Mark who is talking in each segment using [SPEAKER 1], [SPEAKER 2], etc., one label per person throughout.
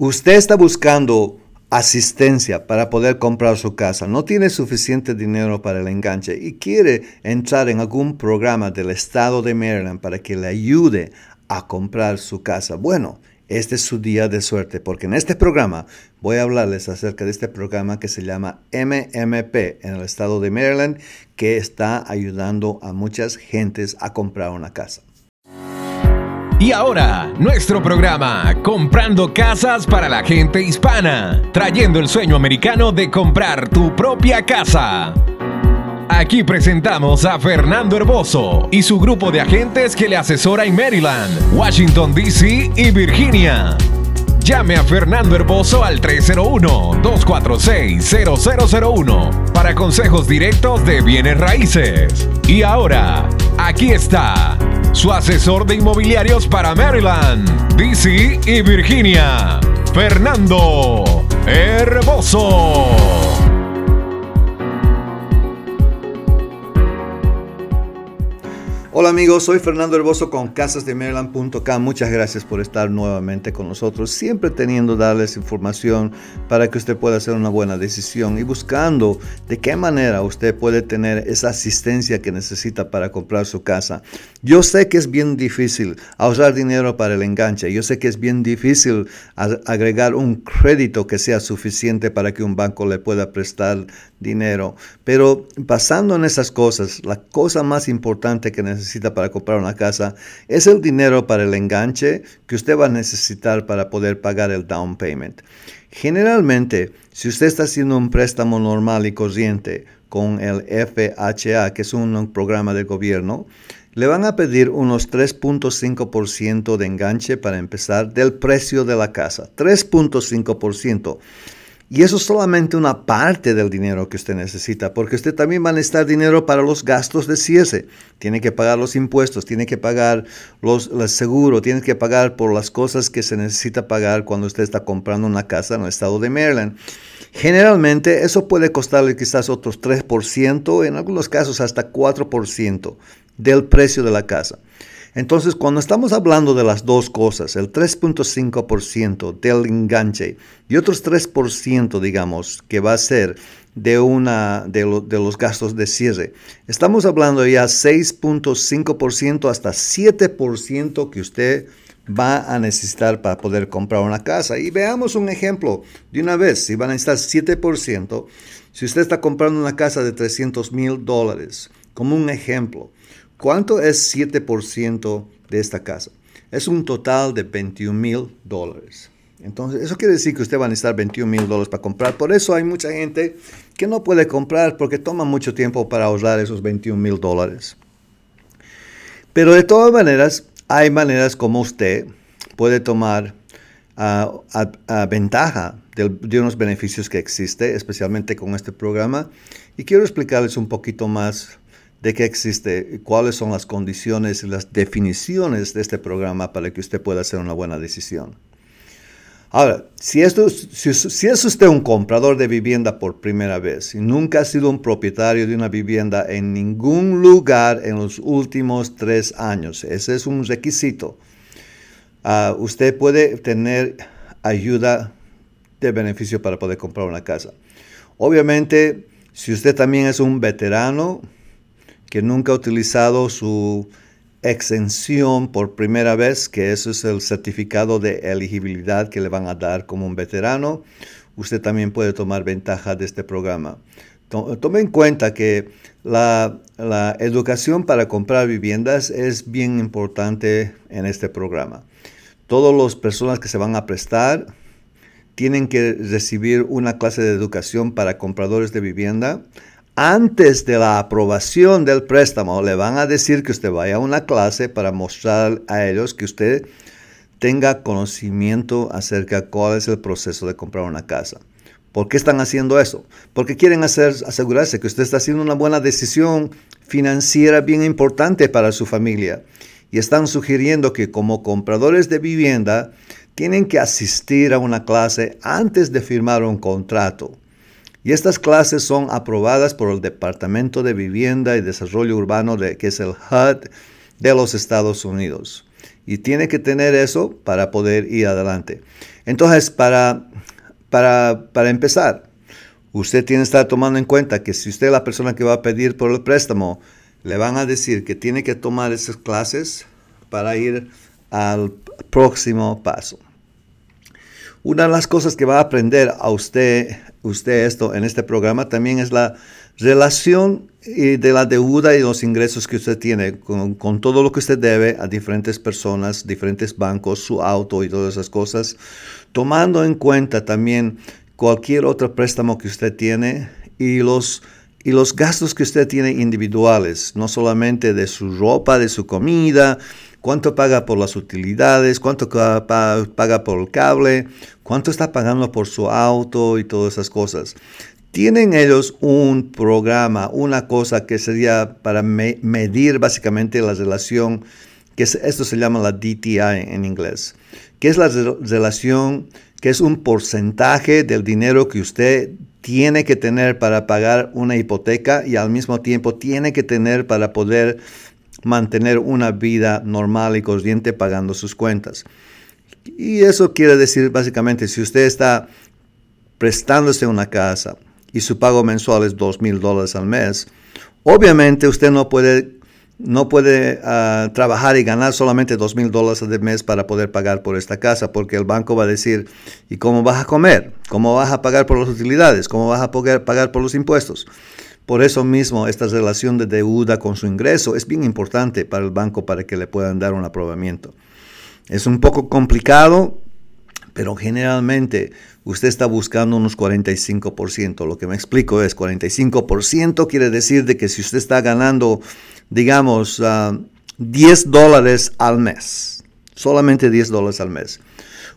[SPEAKER 1] Usted está buscando asistencia para poder comprar su casa, no tiene suficiente dinero para el enganche y quiere entrar en algún programa del estado de Maryland para que le ayude a comprar su casa. Bueno, este es su día de suerte porque en este programa voy a hablarles acerca de este programa que se llama MMP en el estado de Maryland que está ayudando a muchas gentes a comprar una casa.
[SPEAKER 2] Y ahora, nuestro programa, Comprando Casas para la gente hispana, trayendo el sueño americano de comprar tu propia casa. Aquí presentamos a Fernando Herboso y su grupo de agentes que le asesora en Maryland, Washington, D.C. y Virginia. Llame a Fernando Herboso al 301-246-0001 para consejos directos de bienes raíces. Y ahora, aquí está su asesor de inmobiliarios para Maryland, DC y Virginia, Fernando Herboso.
[SPEAKER 1] Hola amigos, soy Fernando Herboso con casasdemaryland.com. Muchas gracias por estar nuevamente con nosotros, siempre teniendo darles información para que usted pueda hacer una buena decisión y buscando de qué manera usted puede tener esa asistencia que necesita para comprar su casa. Yo sé que es bien difícil ahorrar dinero para el enganche, yo sé que es bien difícil agregar un crédito que sea suficiente para que un banco le pueda prestar dinero, pero basando en esas cosas, la cosa más importante que necesita necesita para comprar una casa es el dinero para el enganche que usted va a necesitar para poder pagar el down payment. Generalmente, si usted está haciendo un préstamo normal y corriente con el FHA, que es un programa de gobierno, le van a pedir unos 3.5% de enganche para empezar del precio de la casa. 3.5%. Y eso es solamente una parte del dinero que usted necesita, porque usted también va a necesitar dinero para los gastos de cierre. Tiene que pagar los impuestos, tiene que pagar los, el seguro, tiene que pagar por las cosas que se necesita pagar cuando usted está comprando una casa en el estado de Maryland. Generalmente eso puede costarle quizás otros 3%, en algunos casos hasta 4% del precio de la casa. Entonces, cuando estamos hablando de las dos cosas, el 3.5% del enganche y otros 3%, digamos, que va a ser de, una, de, los gastos de cierre, estamos hablando ya 6.5% hasta 7% que usted va a necesitar para poder comprar una casa. Y veamos un ejemplo de una vez, si van a necesitar 7%, si usted está comprando una casa de 300 mil dólares, como un ejemplo, ¿Cuánto es 7% de esta casa? Es un total de 21 mil dólares. Entonces, eso quiere decir que usted va a necesitar 21 mil dólares para comprar. Por eso hay mucha gente que no puede comprar porque toma mucho tiempo para ahorrar esos 21 mil dólares. Pero de todas maneras, hay maneras como usted puede tomar a, ventaja de, de, unos beneficios que existe, especialmente con este programa. Y quiero explicarles un poquito más de qué existe, cuáles son las condiciones y las definiciones de este programa para que usted pueda hacer una buena decisión. Ahora, si, esto, si, es usted un comprador de vivienda por primera vez y nunca ha sido un propietario de una vivienda en ningún lugar en los últimos tres años, ese es un requisito, ah, usted puede tener ayuda de beneficio para poder comprar una casa. Obviamente, si usted también es un veterano, que nunca ha utilizado su exención por primera vez, que eso es el certificado de elegibilidad que le van a dar como un veterano, usted también puede tomar ventaja de este programa. Tome en cuenta que la, la, educación para comprar viviendas es bien importante en este programa. Todas las personas que se van a prestar tienen que recibir una clase de educación para compradores de vivienda antes de la aprobación del préstamo, le van a decir que usted vaya a una clase para mostrar a ellos que usted tenga conocimiento acerca de cuál es el proceso de comprar una casa. ¿Por qué están haciendo eso? Porque quieren asegurarse que usted está haciendo una buena decisión financiera bien importante para su familia. Y están sugiriendo que como compradores de vivienda tienen que asistir a una clase antes de firmar un contrato. Y estas clases son aprobadas por el Departamento de Vivienda y Desarrollo Urbano, de, que es el HUD de los Estados Unidos. Y tiene que tener eso para poder ir adelante. Entonces, para, para, para empezar, usted tiene que estar tomando en cuenta que si usted es la persona que va a pedir por el préstamo, le van a decir que tiene que tomar esas clases para ir al próximo paso. Una de las cosas que va a aprender a usted, usted esto en este programa también es la relación de la deuda y los ingresos que usted tiene con, con, todo lo que usted debe a diferentes personas, diferentes bancos, su auto y todas esas cosas, tomando en cuenta también cualquier otro préstamo que usted tiene y los, y los gastos que usted tiene individuales, no solamente de su ropa, de su comida, cuánto paga por las utilidades, cuánto paga por el cable, cuánto está pagando por su auto y todas esas cosas. Tienen ellos un programa, una cosa que sería para medir básicamente la relación, que esto se llama la DTI en inglés, que es la relación que es un porcentaje del dinero que usted tiene que tener para pagar una hipoteca y al mismo tiempo tiene que tener para poder mantener una vida normal y corriente pagando sus cuentas. Y eso quiere decir básicamente, si usted está prestándose una casa y su pago mensual es dos mil dólares al mes, obviamente usted no puede no puede ah, trabajar y ganar solamente dos mil dólares al mes para poder pagar por esta casa, porque el banco va a decir, ¿y cómo vas a comer? ¿Cómo vas a pagar por las utilidades? ¿Cómo vas a poder pagar por los impuestos? Por eso mismo, esta relación de deuda con su ingreso es bien importante para el banco para que le puedan dar un aprobamiento. Es un poco complicado, pero generalmente usted está buscando unos 45%. Lo que me explico es 45% quiere decir de que si usted está ganando digamos, 10 ah, dólares al mes, solamente 10 dólares al mes.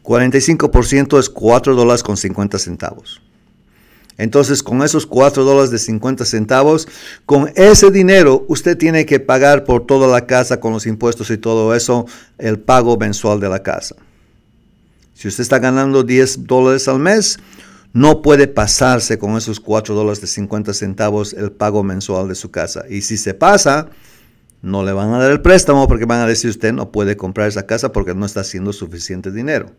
[SPEAKER 1] 45% es 4 dólares con 50 centavos. Entonces, con esos 4 dólares de 50 centavos, con ese dinero, usted tiene que pagar por toda la casa con los impuestos y todo eso, el pago mensual de la casa. Si usted está ganando 10 dólares al mes, no puede pasarse con esos 4 dólares de 50 centavos el pago mensual de su casa. Y si se pasa, no le van a dar el préstamo porque van a decir usted no puede comprar esa casa porque no está haciendo suficiente dinero.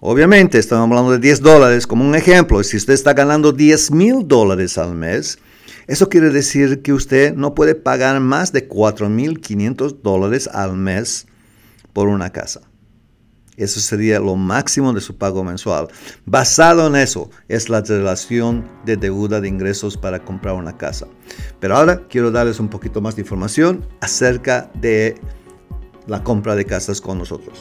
[SPEAKER 1] Obviamente, estamos hablando de 10 dólares como un ejemplo. Si usted está ganando 10 mil dólares al mes, eso quiere decir que usted no puede pagar más de 4 mil 500 dólares al mes por una casa. Eso sería lo máximo de su pago mensual. Basado en eso es la relación de deuda de ingresos para comprar una casa. Pero ahora quiero darles un poquito más de información acerca de la compra de casas con nosotros.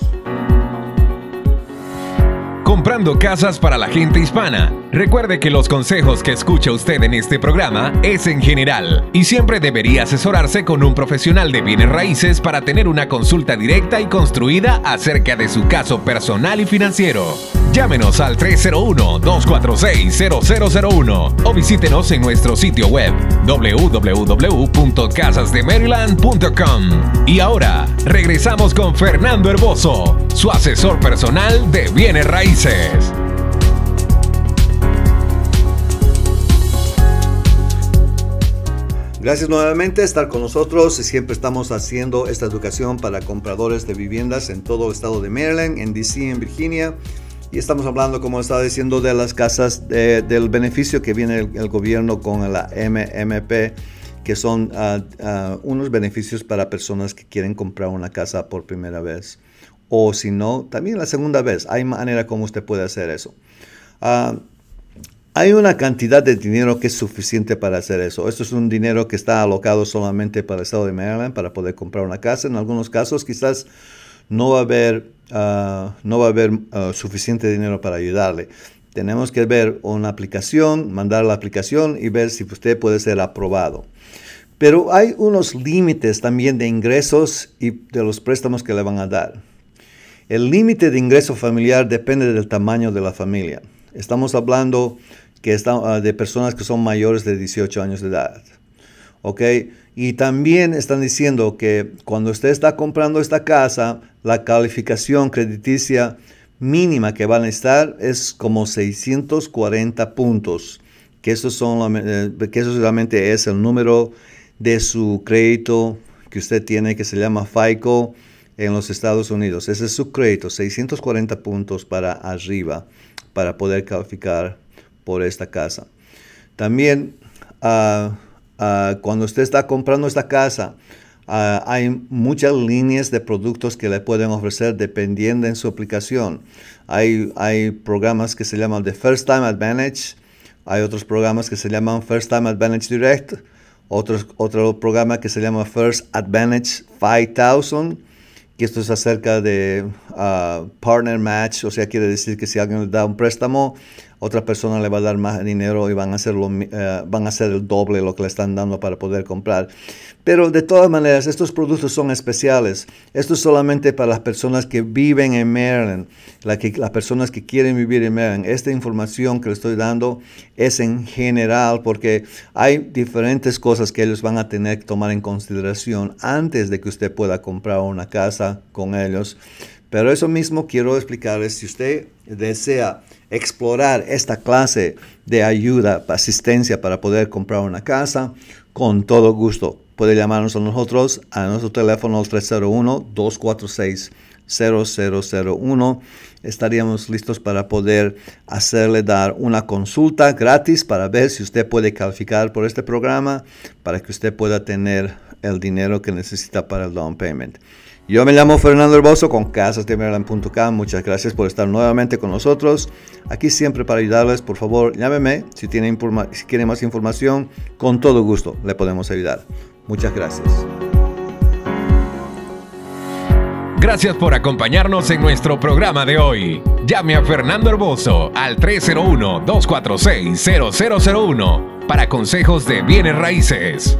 [SPEAKER 2] Comprando casas para la gente hispana. Recuerde que los consejos que escucha usted en este programa es en general y siempre debería asesorarse con un profesional de bienes raíces para tener una consulta directa y construida acerca de su caso personal y financiero. Llámenos al 301-246-0001 o visítenos en nuestro sitio web www.casasdemaryland.com. Y ahora, regresamos con Fernando Herboso, su asesor personal de bienes raíces.
[SPEAKER 1] Gracias nuevamente estar con nosotros. Siempre estamos haciendo esta educación para compradores de viviendas en todo el estado de Maryland, en DC, en Virginia y estamos hablando, como estaba diciendo, de las casas, del beneficio que viene el, gobierno con la MMP, que son ah, ah, unos beneficios para personas que quieren comprar una casa por primera vez. O si no, también la segunda vez. Hay manera como usted puede hacer eso. Ah, hay una cantidad de dinero que es suficiente para hacer eso. Esto es un dinero que está alocado solamente para el estado de Maryland para poder comprar una casa. En algunos casos quizás no va a haber, ah, no va a haber ah, suficiente dinero para ayudarle. Tenemos que ver una aplicación, mandar la aplicación y ver si usted puede ser aprobado. Pero hay unos límites también de ingresos y de los préstamos que le van a dar. El límite de ingreso familiar depende del tamaño de la familia. Estamos hablando que está, de personas que son mayores de 18 años de edad. ¿Ok? Y también están diciendo que cuando usted está comprando esta casa, la calificación crediticia mínima que van a estar es como 640 puntos, que eso, son, eh, que eso realmente es el número de su crédito que usted tiene, que se llama FICO, en los Estados Unidos. Ese es su crédito, 640 puntos para arriba para poder calificar por esta casa. También ah, ah, cuando usted está comprando esta casa, Ah, hay muchas líneas de productos que le pueden ofrecer dependiendo en su aplicación. Hay, hay programas que se llaman The First Time Advantage, hay otros programas que se llaman First Time Advantage Direct, otros, otro programa que se llama First Advantage 5000, que esto es acerca de ah, partner match, o sea, quiere decir que si alguien le da un préstamo, otra persona le va a dar más dinero y van a hacer, eh, van a hacer el doble lo que le están dando para poder comprar. Pero de todas maneras, estos productos son especiales. Esto es solamente para las personas que viven en Maryland, las personas que quieren vivir en Maryland. Esta información que le estoy dando es en general porque hay diferentes cosas que ellos van a tener que tomar en consideración antes de que usted pueda comprar una casa con ellos. Pero eso mismo quiero explicarles, si usted desea explorar esta clase de ayuda, asistencia para poder comprar una casa, con todo gusto puede llamarnos a nosotros a nuestro teléfono 301-246-0001. Estaríamos listos para poder hacerle dar una consulta gratis para ver si usted puede calificar por este programa, para que usted pueda tener el dinero que necesita para el down payment. Yo me llamo Fernando Herboso con casasdemaryland.com. Muchas gracias por estar nuevamente con nosotros. Aquí siempre para ayudarles. Por favor, llámeme si tiene, si más información. Con todo gusto le podemos ayudar. Muchas gracias.
[SPEAKER 2] Gracias por acompañarnos en nuestro programa de hoy. Llame a Fernando Herboso al 301-246-0001 para consejos de bienes raíces.